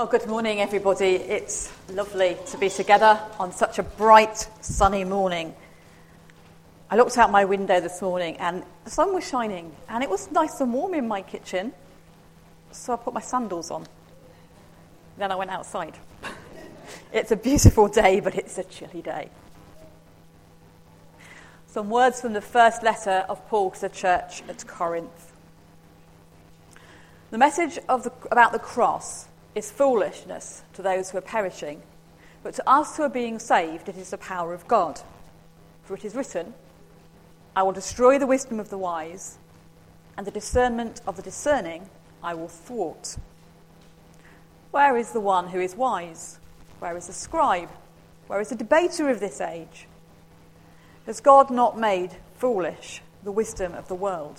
Well, good morning, everybody. It's lovely to be together on such a bright, sunny morning. I looked out my window this morning and the sun was shining, and it was nice and warm in my kitchen, so I put my sandals on. Then I went outside. it's a beautiful day, but it's a chilly day. Some words from the first letter of Paul to the church at Corinth. The message the, about the cross is foolishness to those who are perishing, but to us who are being saved, it is the power of God. For it is written, I will destroy the wisdom of the wise, and the discernment of the discerning I will thwart. Where is the one who is wise? Where is the scribe? Where is the debater of this age? Has God not made foolish the wisdom of the world?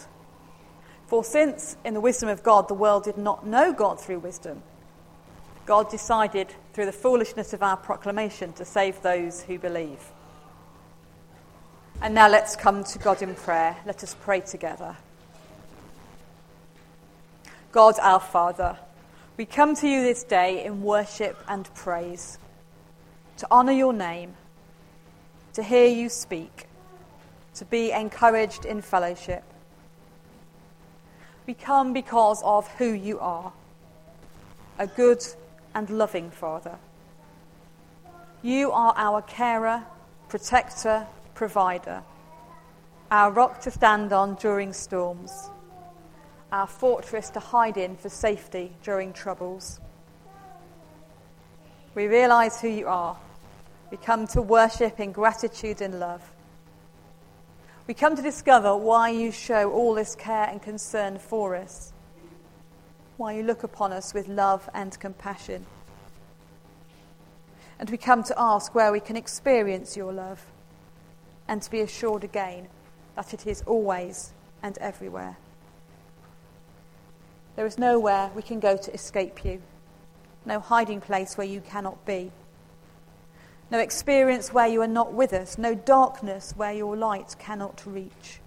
For since, in the wisdom of God, the world did not know God through wisdom, God decided, through the foolishness of our proclamation, to save those who believe. And now let's come to God in prayer. Let us pray together. God our Father, we come to you this day in worship and praise, to honour your name, to hear you speak, to be encouraged in fellowship. We come because of who you are, a good and loving Father. You are our carer, protector, provider, our rock to stand on during storms, our fortress to hide in for safety during troubles. We realize who you are. We come to worship in gratitude and love. We come to discover why you show all this care and concern for us why you look upon us with love and compassion. And we come to ask where we can experience your love and to be assured again that it is always and everywhere. There is nowhere we can go to escape you, no hiding place where you cannot be, no experience where you are not with us, no darkness where your light cannot reach.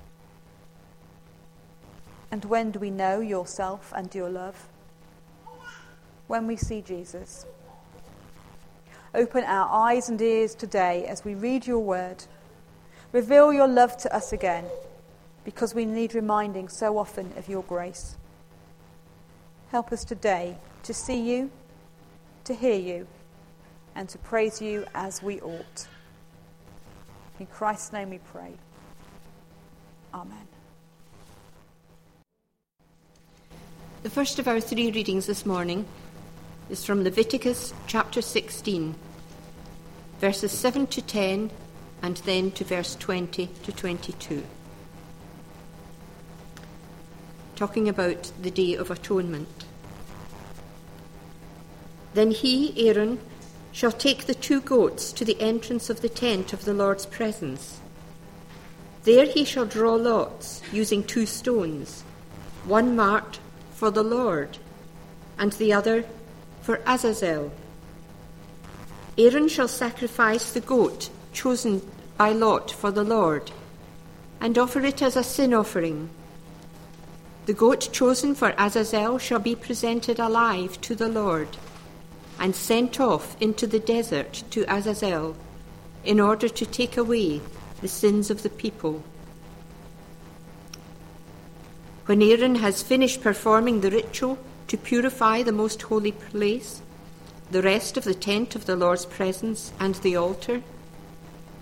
And when do we know yourself and your love? When we see Jesus. Open our eyes and ears today as we read your word. Reveal your love to us again, because we need reminding so often of your grace. Help us today to see you, to hear you, and to praise you as we ought. In Christ's name we pray. Amen. The first of our three readings this morning is from Leviticus chapter 16, verses 7 to 10, and then to verse 20 to 22. Talking about the Day of Atonement. Then he, Aaron, shall take the two goats to the entrance of the tent of the Lord's presence. There he shall draw lots, using two stones, one marked for the Lord, and the other for Azazel. Aaron shall sacrifice the goat chosen by lot for the Lord, and offer it as a sin offering. The goat chosen for Azazel shall be presented alive to the Lord, and sent off into the desert to Azazel, in order to take away the sins of the people. When Aaron has finished performing the ritual to purify the most holy place, the rest of the tent of the Lord's presence, and the altar,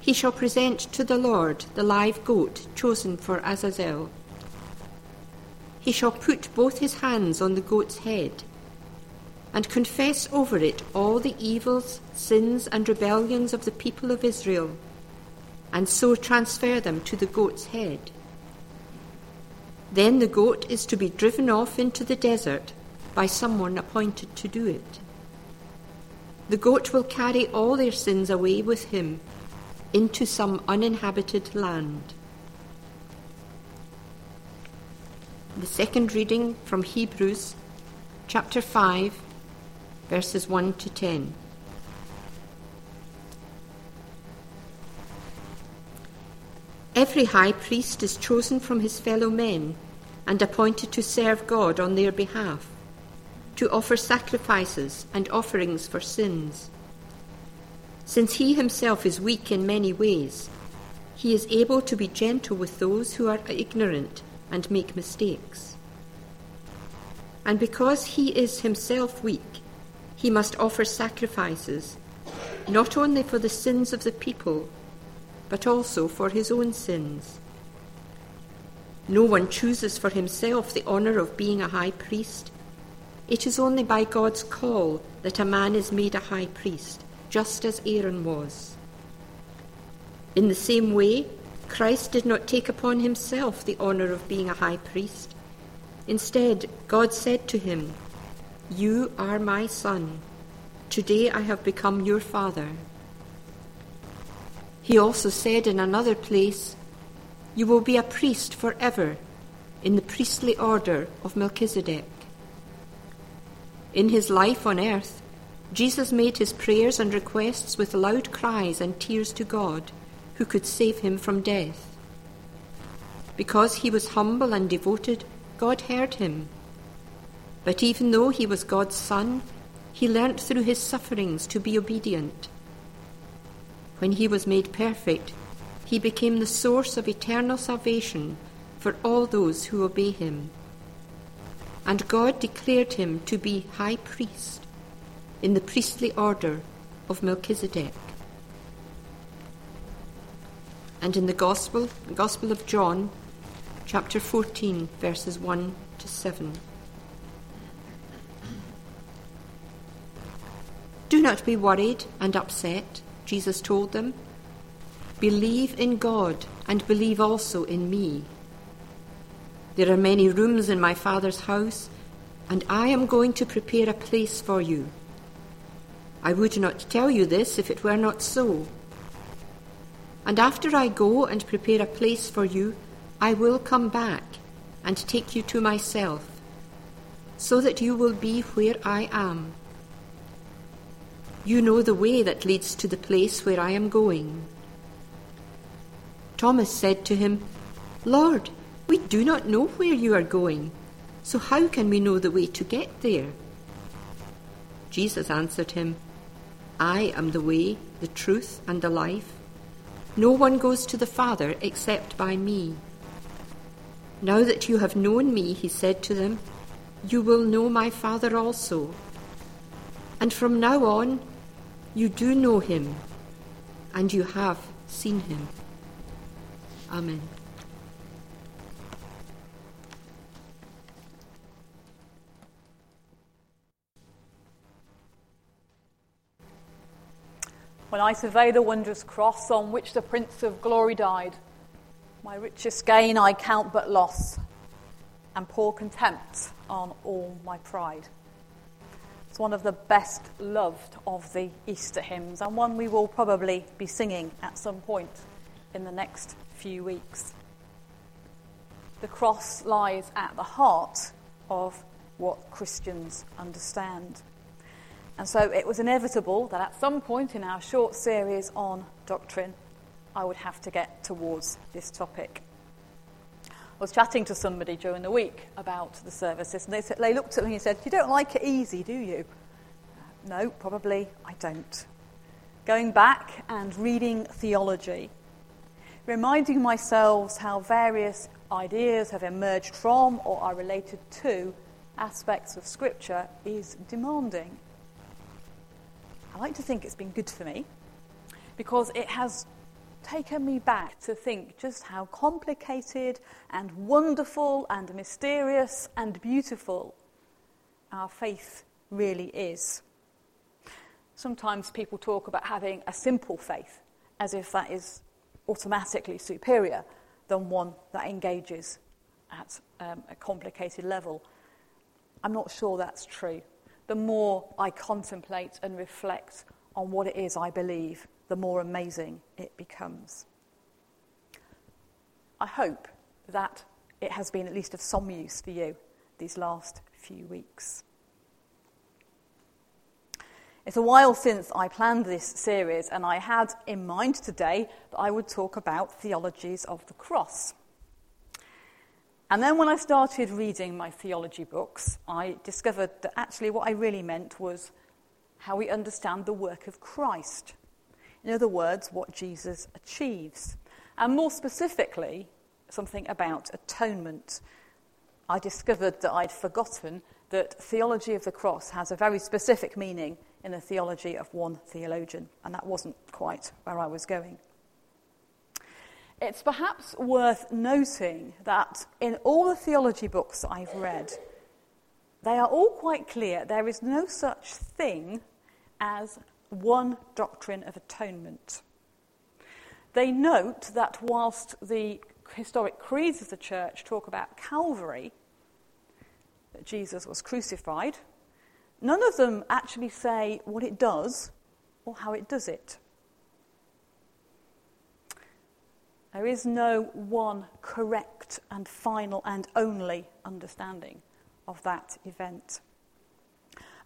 he shall present to the Lord the live goat chosen for Azazel. He shall put both his hands on the goat's head and confess over it all the evils, sins, and rebellions of the people of Israel, and so transfer them to the goat's head. Then the goat is to be driven off into the desert by someone appointed to do it. The goat will carry all their sins away with him into some uninhabited land. The second reading from Hebrews chapter 5, verses 1 to 10. Every high priest is chosen from his fellow men and appointed to serve God on their behalf. to offer sacrifices and offerings for sins. Since he himself is weak in many ways, he is able to be gentle with those who are ignorant and make mistakes. And because he is himself weak, he must offer sacrifices, not only for the sins of the people, but also for his own sins. No one chooses for himself the honour of being a high priest. It is only by God's call that a man is made a high priest, just as Aaron was. In the same way, Christ did not take upon himself the honour of being a high priest. Instead, God said to him, You are my son. Today I have become your father. He also said in another place, You will be a priest forever in the priestly order of Melchizedek. In his life on earth, Jesus made his prayers and requests with loud cries and tears to God, who could save him from death. Because he was humble and devoted, God heard him. But even though he was God's son, he learnt through his sufferings to be obedient. When he was made perfect, he became the source of eternal salvation for all those who obey him. And God declared him to be high priest in the priestly order of Melchizedek. And in the Gospel, the Gospel of John, chapter 14, verses 1 to 7. Do not be worried and upset, Jesus told them. Believe in God and believe also in me. There are many rooms in my Father's house, and I am going to prepare a place for you. I would not tell you this if it were not so. And after I go and prepare a place for you, I will come back and take you to myself, so that you will be where I am you know the way that leads to the place where I am going. Thomas said to him, Lord, we do not know where you are going, so how can we know the way to get there? Jesus answered him, I am the way, the truth, and the life. No one goes to the Father except by me. Now that you have known me, he said to them, you will know my Father also. And from now on, you do know him, and you have seen him. Amen. When I survey the wondrous cross on which the Prince of Glory died, my richest gain I count but loss, and pour contempt on all my pride. It's one of the best loved of the Easter hymns, and one we will probably be singing at some point in the next few weeks. The cross lies at the heart of what Christians understand. And so it was inevitable that at some point in our short series on doctrine, I would have to get towards this topic was chatting to somebody during the week about the services, and they, said, they looked at me and said, You don't like it easy, do you? No, probably I don't. Going back and reading theology, reminding myself how various ideas have emerged from or are related to aspects of Scripture is demanding. I like to think it's been good for me because it has taken me back to think just how complicated and wonderful and mysterious and beautiful our faith really is. Sometimes people talk about having a simple faith as if that is automatically superior than one that engages at um, a complicated level. I'm not sure that's true. The more I contemplate and reflect on what it is I believe, the more amazing it becomes. I hope that it has been at least of some use for you these last few weeks. It's a while since I planned this series, and I had in mind today that I would talk about theologies of the cross. And then when I started reading my theology books, I discovered that actually what I really meant was how we understand the work of Christ. In other words, what Jesus achieves. And more specifically, something about atonement. I discovered that I'd forgotten that theology of the cross has a very specific meaning in the theology of one theologian, and that wasn't quite where I was going. It's perhaps worth noting that in all the theology books I've read, they are all quite clear there is no such thing as one doctrine of atonement. They note that whilst the historic creeds of the church talk about Calvary, that Jesus was crucified, none of them actually say what it does or how it does it. There is no one correct and final and only understanding of that event.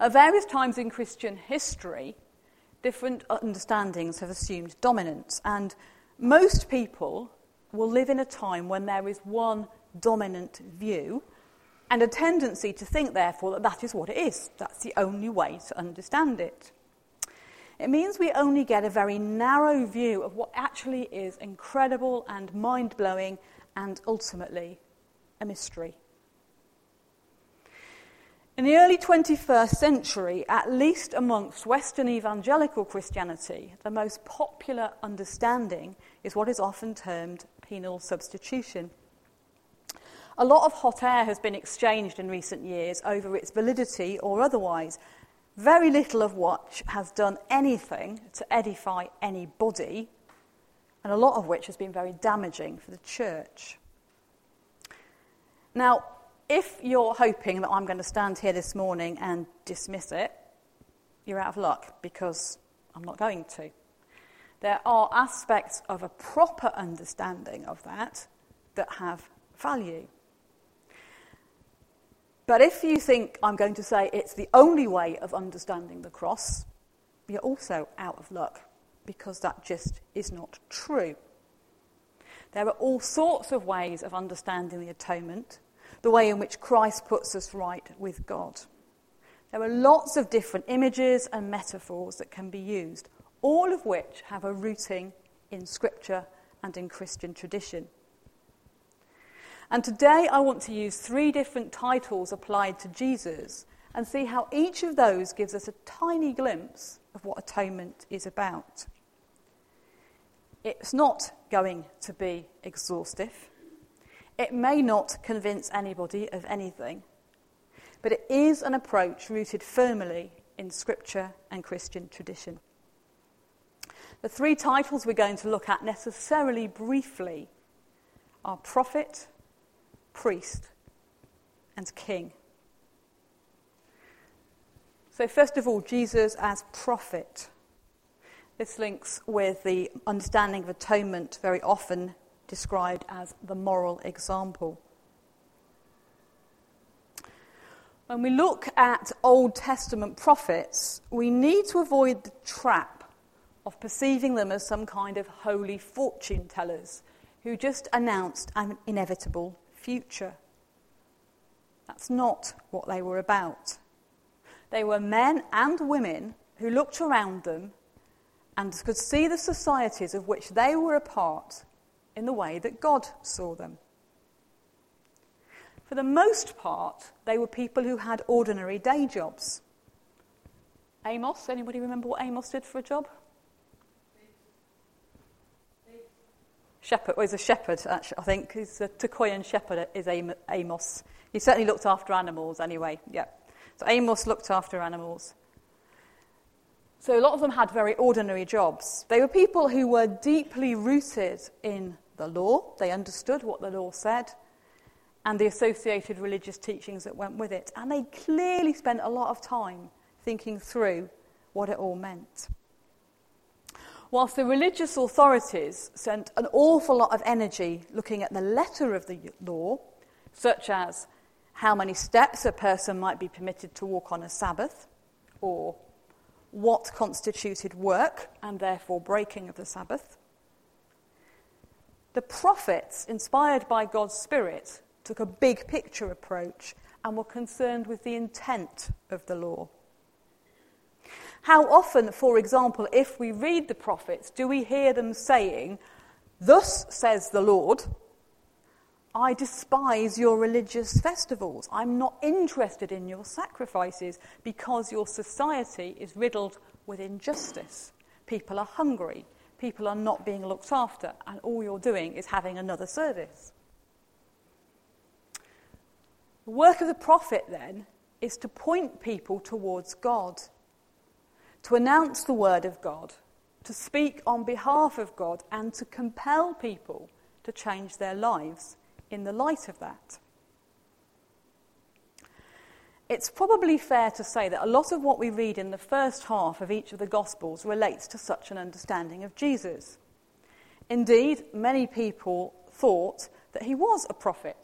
At various times in Christian history, different understandings have assumed dominance, and most people will live in a time when there is one dominant view and a tendency to think, therefore, that that is what it is. That's the only way to understand it. It means we only get a very narrow view of what actually is incredible and mind blowing and ultimately a mystery. In the early 21st century, at least amongst Western evangelical Christianity, the most popular understanding is what is often termed penal substitution. A lot of hot air has been exchanged in recent years over its validity or otherwise, very little of which has done anything to edify anybody, and a lot of which has been very damaging for the church. Now, if you're hoping that I'm going to stand here this morning and dismiss it, you're out of luck because I'm not going to. There are aspects of a proper understanding of that that have value. But if you think I'm going to say it's the only way of understanding the cross, you're also out of luck because that just is not true. There are all sorts of ways of understanding the atonement, the way in which Christ puts us right with God. There are lots of different images and metaphors that can be used, all of which have a rooting in Scripture and in Christian tradition. And today I want to use three different titles applied to Jesus and see how each of those gives us a tiny glimpse of what atonement is about. It's not going to be exhaustive. It may not convince anybody of anything, but it is an approach rooted firmly in Scripture and Christian tradition. The three titles we're going to look at necessarily briefly are prophet, priest, and king. So, first of all, Jesus as prophet. This links with the understanding of atonement, very often described as the moral example. When we look at Old Testament prophets, we need to avoid the trap of perceiving them as some kind of holy fortune tellers who just announced an inevitable future. That's not what they were about. They were men and women who looked around them and could see the societies of which they were a part in the way that God saw them. For the most part, they were people who had ordinary day jobs. Amos, anybody remember what Amos did for a job? shepherd, well, he's a shepherd, actually, I think. He's a Tekoian shepherd, is Amos. He certainly looked after animals anyway, yeah. So Amos looked after animals. So a lot of them had very ordinary jobs. They were people who were deeply rooted in the law, they understood what the law said, and the associated religious teachings that went with it. And they clearly spent a lot of time thinking through what it all meant whilst the religious authorities spent an awful lot of energy looking at the letter of the law, such as how many steps a person might be permitted to walk on a Sabbath, or what constituted work and therefore breaking of the Sabbath. The prophets, inspired by God's Spirit, took a big picture approach, and were concerned with the intent of the law. How often, for example, if we read the prophets, do we hear them saying, Thus says the Lord, I despise your religious festivals. I'm not interested in your sacrifices because your society is riddled with injustice. People are hungry. People are not being looked after. And all you're doing is having another service. The work of the prophet, then, is to point people towards God, to announce the word of God, to speak on behalf of God, and to compel people to change their lives in the light of that. It's probably fair to say that a lot of what we read in the first half of each of the Gospels relates to such an understanding of Jesus. Indeed, many people thought that he was a prophet.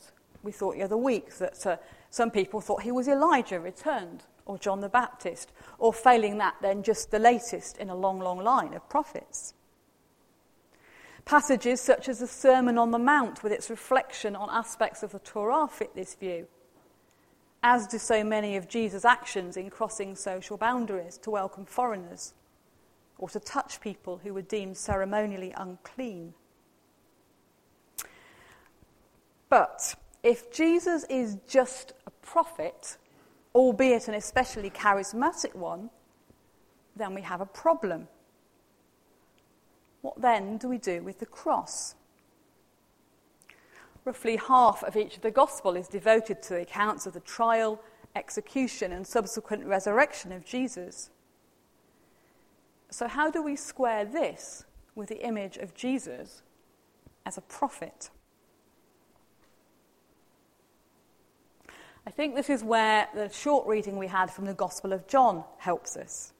We thought the other week that uh, some people thought he was Elijah returned, or John the Baptist, or failing that, then just the latest in a long, long line of prophets. Passages such as the Sermon on the Mount, with its reflection on aspects of the Torah, fit this view, as do so many of Jesus' actions in crossing social boundaries to welcome foreigners or to touch people who were deemed ceremonially unclean. But if Jesus is just a prophet, albeit an especially charismatic one, then we have a problem. What then do we do with the cross? Roughly half of each of the Gospel is devoted to the accounts of the trial, execution, and subsequent resurrection of Jesus. So, how do we square this with the image of Jesus as a prophet? I think this is where the short reading we had from the Gospel of John helps us.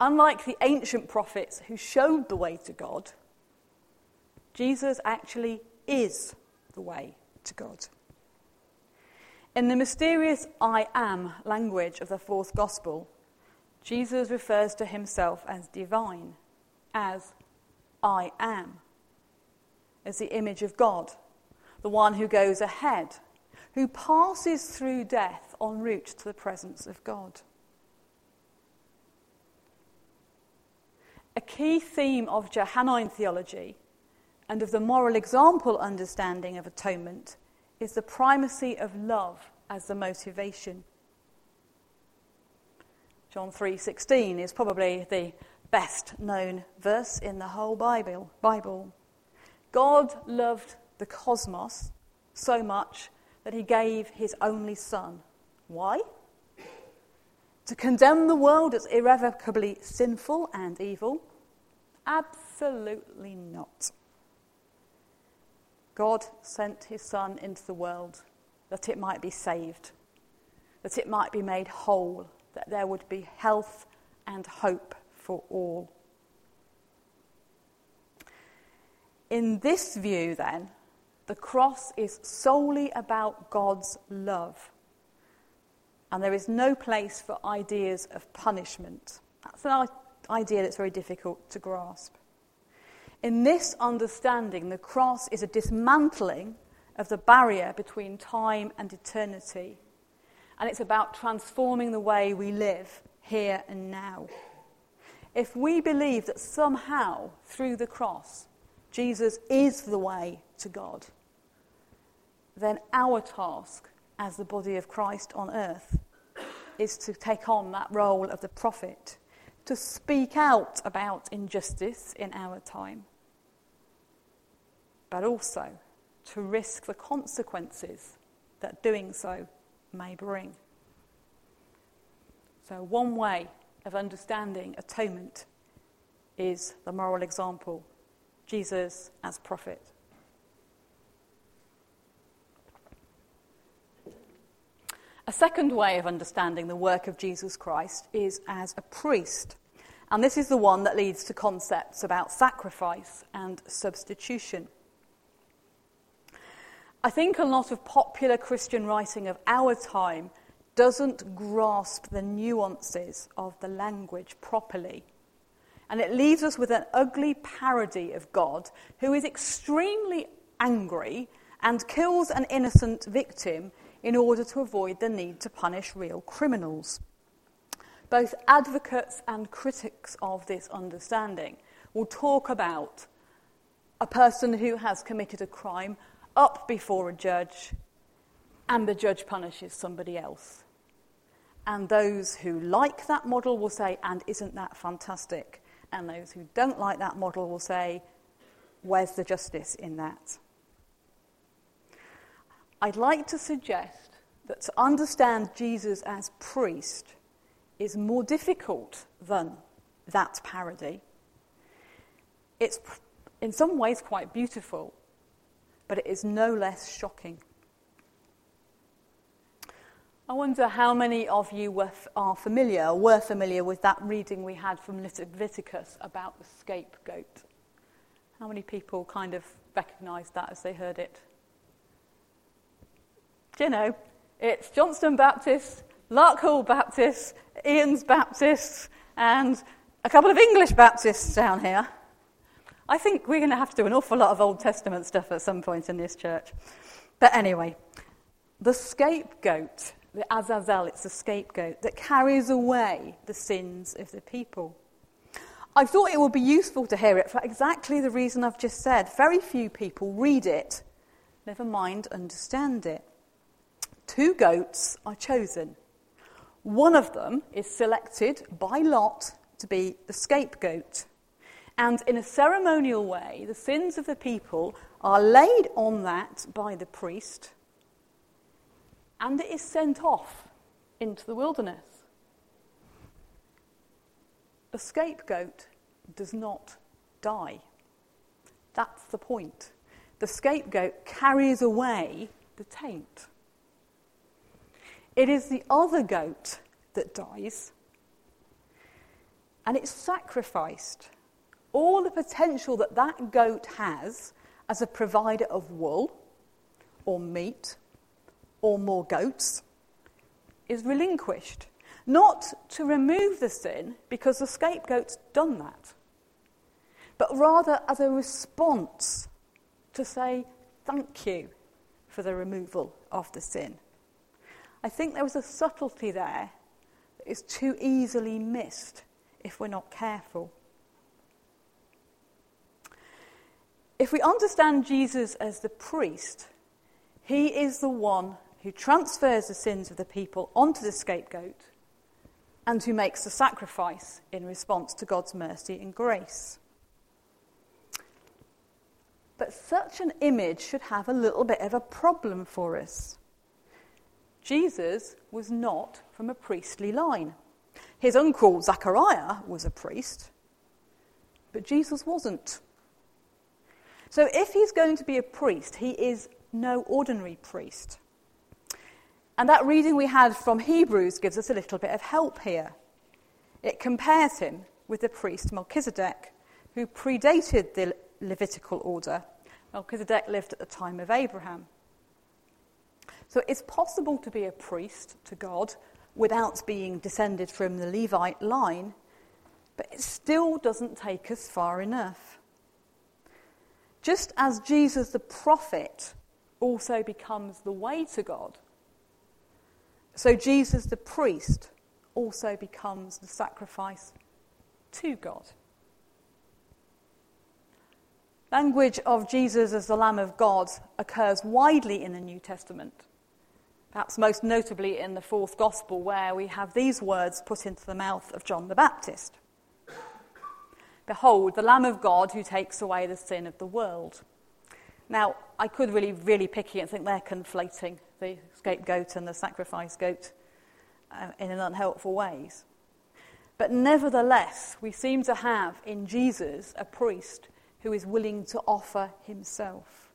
Unlike the ancient prophets who showed the way to God, Jesus actually is the way to God. In the mysterious I am language of the fourth gospel, Jesus refers to himself as divine, as I am, as the image of God, the one who goes ahead, who passes through death en route to the presence of God. A key theme of Johannine theology and of the moral example understanding of atonement is the primacy of love as the motivation. John 3:16 is probably the best known verse in the whole Bible. Bible. God loved the cosmos so much that he gave his only son. Why? To condemn the world as irrevocably sinful and evil? Absolutely not. God sent his Son into the world that it might be saved, that it might be made whole, that there would be health and hope for all. In this view, then, the cross is solely about God's love and there is no place for ideas of punishment. That's an idea that's very difficult to grasp. In this understanding, the cross is a dismantling of the barrier between time and eternity. And it's about transforming the way we live here and now. If we believe that somehow, through the cross, Jesus is the way to God, then our task as the body of Christ on earth is to take on that role of the prophet, to speak out about injustice in our time, but also to risk the consequences that doing so may bring. So, one way of understanding atonement is the moral example Jesus as prophet. A second way of understanding the work of Jesus Christ is as a priest. And this is the one that leads to concepts about sacrifice and substitution. I think a lot of popular Christian writing of our time doesn't grasp the nuances of the language properly. And it leaves us with an ugly parody of God who is extremely angry and kills an innocent victim in order to avoid the need to punish real criminals. Both advocates and critics of this understanding will talk about a person who has committed a crime up before a judge and the judge punishes somebody else. And those who like that model will say, and isn't that fantastic? And those who don't like that model will say, where's the justice in that? I'd like to suggest that to understand Jesus as priest is more difficult than that parody. It's in some ways quite beautiful, but it is no less shocking. I wonder how many of you were, are familiar, were familiar with that reading we had from Leviticus about the scapegoat. How many people kind of recognised that as they heard it? Do you know, it's Johnston Baptist, Larkhall Baptist, Ian's Baptist, and a couple of English Baptists down here. I think we're going to have to do an awful lot of Old Testament stuff at some point in this church. But anyway, the scapegoat the Azazel, it's a scapegoat that carries away the sins of the people. I thought it would be useful to hear it for exactly the reason I've just said. Very few people read it, never mind understand it. Two goats are chosen. One of them is selected by lot to be the scapegoat. And in a ceremonial way, the sins of the people are laid on that by the priest and it is sent off into the wilderness. The scapegoat does not die. That's the point. The scapegoat carries away the taint. It is the other goat that dies, and it's sacrificed. All the potential that that goat has as a provider of wool or meat or more goats is relinquished. Not to remove the sin, because the scapegoat's done that, but rather as a response to say thank you for the removal of the sin. I think there was a subtlety there that is too easily missed if we're not careful. If we understand Jesus as the priest, he is the one who transfers the sins of the people onto the scapegoat and who makes the sacrifice in response to God's mercy and grace. But such an image should have a little bit of a problem for us. Jesus was not from a priestly line. His uncle Zachariah was a priest, but Jesus wasn't. So if he's going to be a priest, he is no ordinary priest. And that reading we had from Hebrews gives us a little bit of help here. It compares him with the priest Melchizedek, who predated the Levitical order. Melchizedek lived at the time of Abraham. So it's possible to be a priest to God without being descended from the Levite line, but it still doesn't take us far enough. Just as Jesus the prophet also becomes the way to God, so Jesus the priest also becomes the sacrifice to God. Language of Jesus as the Lamb of God occurs widely in the New Testament, perhaps most notably in the fourth Gospel, where we have these words put into the mouth of John the Baptist Behold, the Lamb of God who takes away the sin of the world. Now, I could really, really picky and think they're conflating the scapegoat and the sacrifice goat uh, in unhelpful ways. But nevertheless, we seem to have in Jesus a priest who is willing to offer himself.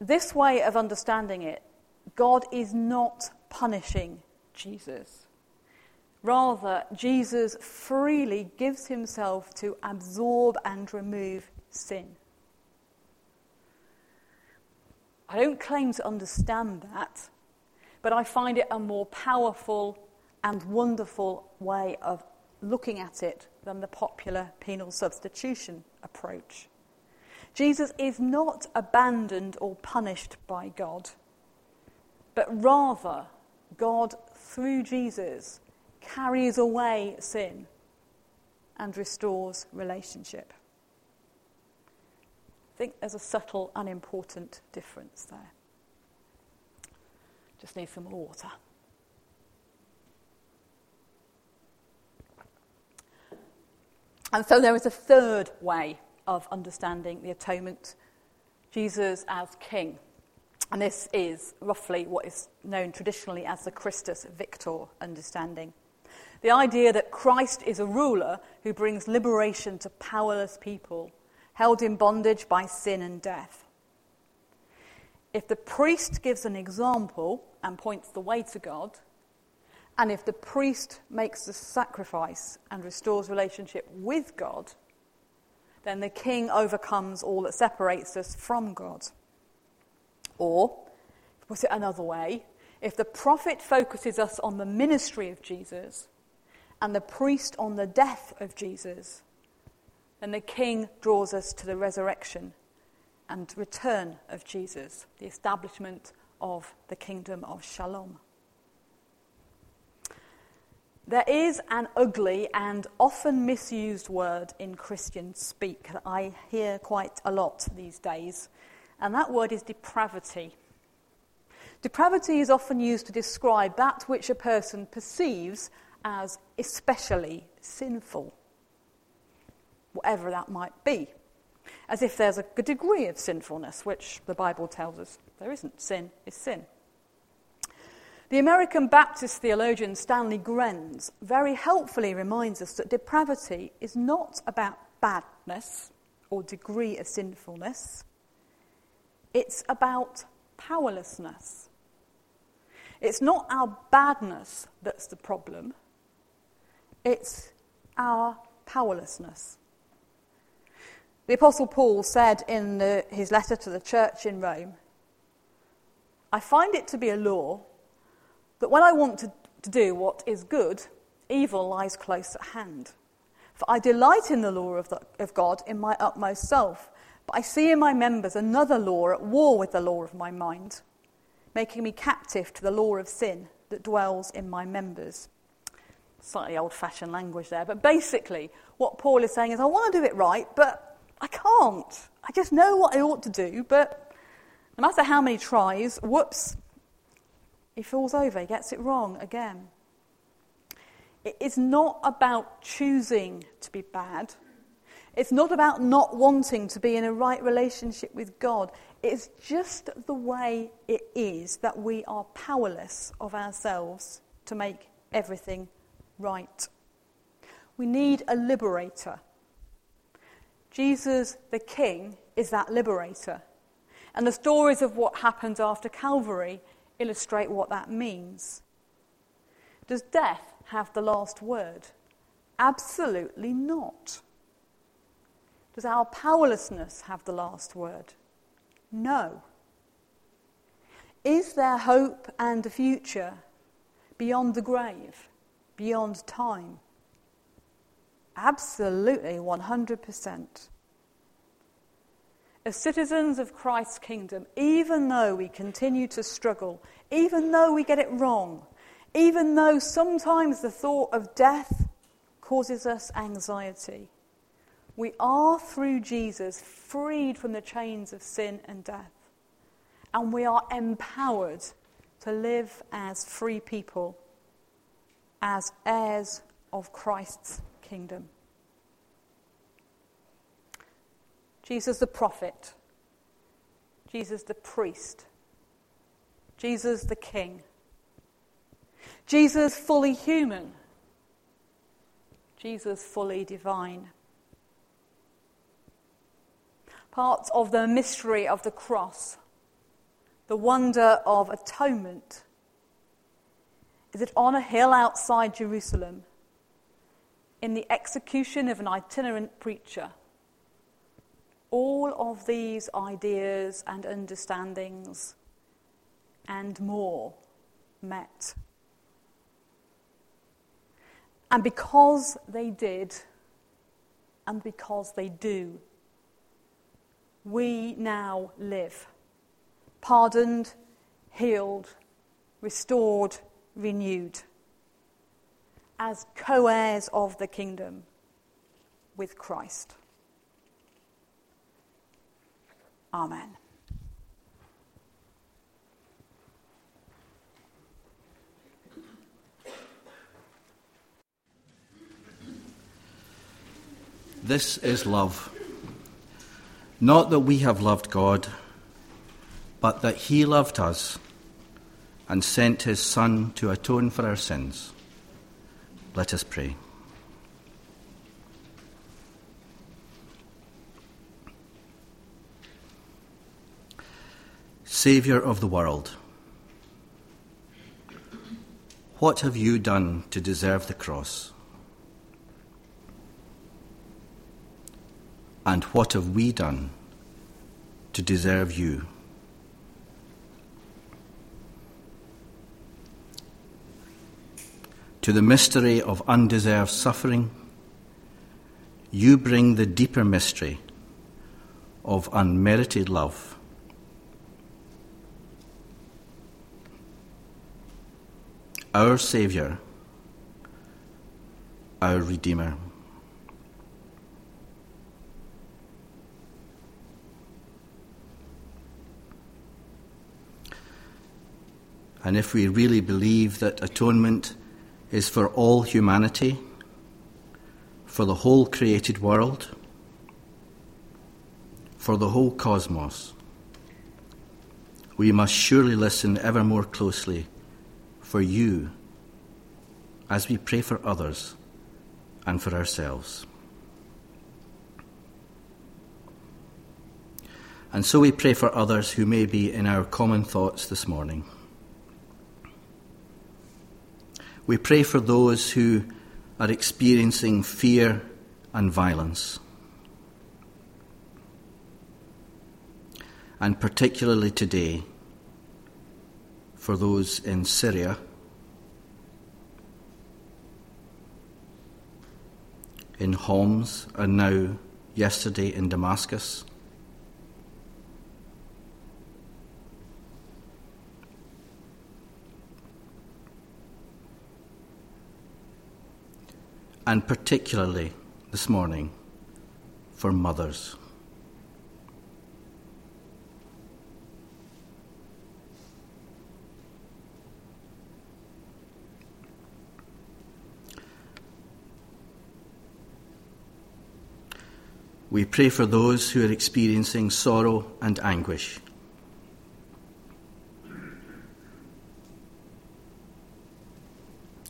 This way of understanding it, God is not punishing Jesus. Rather, Jesus freely gives himself to absorb and remove sin. I don't claim to understand that, but I find it a more powerful and wonderful way of looking at it than the popular penal substitution approach. Jesus is not abandoned or punished by God, but rather, God, through Jesus, carries away sin and restores relationship. I think there's a subtle, unimportant difference there. Just need some more water. And so there is a third way of understanding the atonement Jesus as king. And this is roughly what is known traditionally as the Christus Victor understanding. The idea that Christ is a ruler who brings liberation to powerless people held in bondage by sin and death. If the priest gives an example and points the way to God, and if the priest makes the sacrifice and restores relationship with God, then the king overcomes all that separates us from God. Or, put it another way, if the prophet focuses us on the ministry of Jesus and the priest on the death of Jesus, And the king draws us to the resurrection and return of Jesus, the establishment of the kingdom of Shalom. There is an ugly and often misused word in Christian speak that I hear quite a lot these days, and that word is depravity. Depravity is often used to describe that which a person perceives as especially sinful, whatever that might be. As if there's a degree of sinfulness, which the Bible tells us there isn't. Sin is sin. The American Baptist theologian Stanley Grenz very helpfully reminds us that depravity is not about badness or degree of sinfulness, it's about powerlessness. It's not our badness that's the problem, it's our powerlessness. The Apostle Paul said in the, his letter to the church in Rome, I find it to be a law that when I want to, to do what is good, evil lies close at hand. For I delight in the law of, the, of God in my utmost self, but I see in my members another law at war with the law of my mind, making me captive to the law of sin that dwells in my members. Slightly old fashioned language there, but basically, what Paul is saying is, I want to do it right, but I can't. I just know what I ought to do, but no matter how many tries, whoops, he falls over, he gets it wrong again. It is not about choosing to be bad. It's not about not wanting to be in a right relationship with God. It's just the way it is that we are powerless of ourselves to make everything right. We need a liberator. Jesus, the King, is that liberator. And the stories of what happened after Calvary illustrate what that means. Does death have the last word? Absolutely not. Does our powerlessness have the last word? No. Is there hope and a future beyond the grave, beyond time? Absolutely, 100% as citizens of Christ's kingdom, even though we continue to struggle, even though we get it wrong, even though sometimes the thought of death causes us anxiety, we are through Jesus freed from the chains of sin and death. And we are empowered to live as free people, as heirs of Christ's kingdom. Jesus the prophet, Jesus the priest, Jesus the king, Jesus fully human, Jesus fully divine. Part of the mystery of the cross, the wonder of atonement, is that on a hill outside Jerusalem, in the execution of an itinerant preacher, all of these ideas and understandings and more met. And because they did, and because they do, we now live, pardoned, healed, restored, renewed, as co heirs of the kingdom with Christ. Amen. This is love. Not that we have loved God, but that He loved us and sent His Son to atone for our sins. Let us pray. Saviour of the world, what have you done to deserve the cross? And what have we done to deserve you? To the mystery of undeserved suffering, you bring the deeper mystery of unmerited love. Our Saviour, our Redeemer. And if we really believe that atonement is for all humanity, for the whole created world, for the whole cosmos, we must surely listen ever more closely for you as we pray for others and for ourselves. And so we pray for others who may be in our common thoughts this morning. We pray for those who are experiencing fear and violence. And particularly today, for those in Syria, in Homs, and now yesterday in Damascus. And particularly this morning for mothers. We pray for those who are experiencing sorrow and anguish.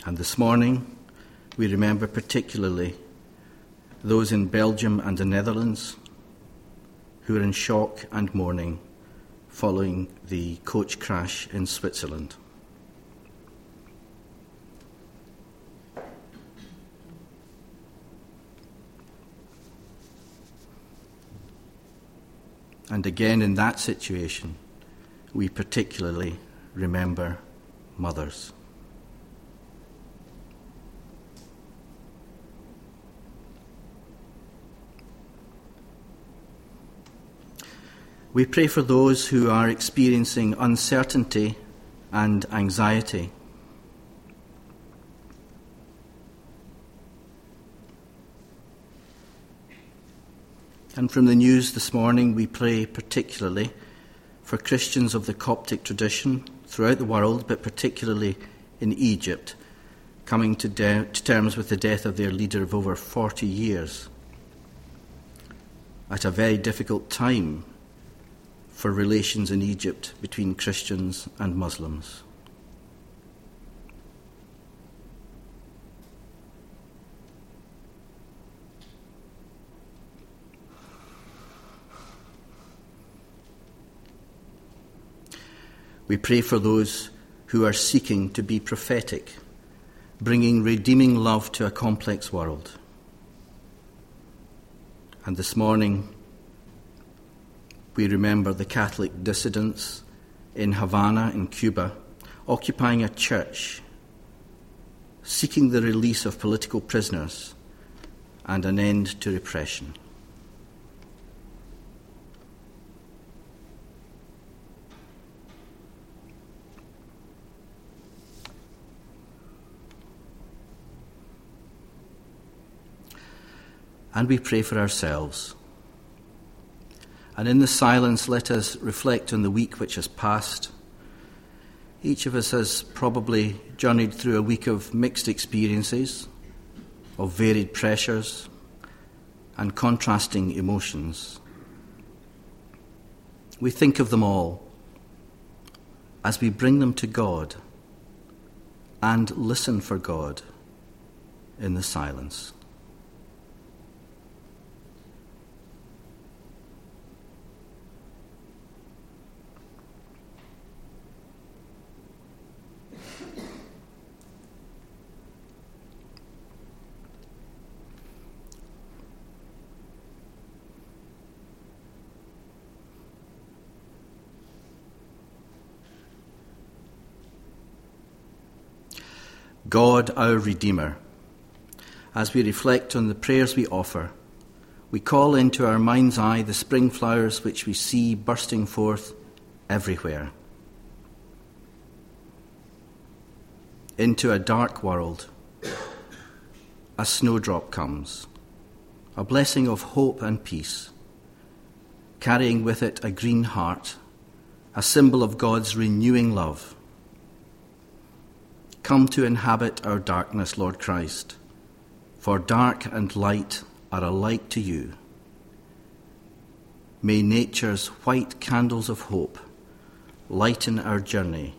And this morning, we remember particularly those in Belgium and the Netherlands who are in shock and mourning following the coach crash in Switzerland. And again, in that situation, we particularly remember mothers. We pray for those who are experiencing uncertainty and anxiety. And from the news this morning, we pray particularly for Christians of the Coptic tradition throughout the world, but particularly in Egypt, coming to, de- to terms with the death of their leader of over 40 years at a very difficult time for relations in Egypt between Christians and Muslims. We pray for those who are seeking to be prophetic, bringing redeeming love to a complex world. And this morning, we remember the Catholic dissidents in Havana, in Cuba, occupying a church, seeking the release of political prisoners and an end to repression. And we pray for ourselves and in the silence, let us reflect on the week which has passed. Each of us has probably journeyed through a week of mixed experiences, of varied pressures, and contrasting emotions. We think of them all as we bring them to God and listen for God in the silence. God, our Redeemer, as we reflect on the prayers we offer, we call into our mind's eye the spring flowers which we see bursting forth everywhere. Into a dark world, a snowdrop comes, a blessing of hope and peace, carrying with it a green heart, a symbol of God's renewing love. Come to inhabit our darkness, Lord Christ, for dark and light are alike to you. May nature's white candles of hope lighten our journey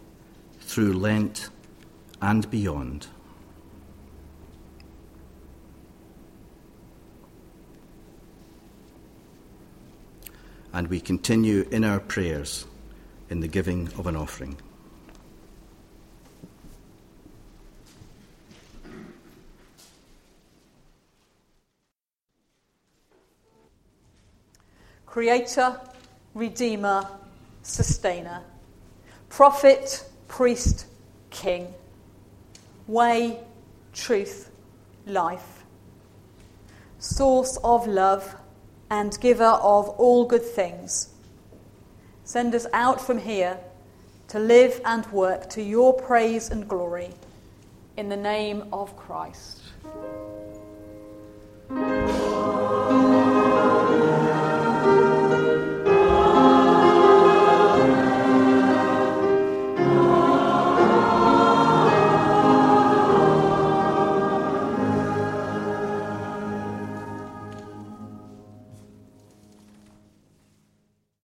through Lent and beyond. And we continue in our prayers in the giving of an offering. Creator, Redeemer, Sustainer, Prophet, Priest, King, Way, Truth, Life, Source of love and Giver of all good things. Send us out from here to live and work to your praise and glory. In the name of Christ.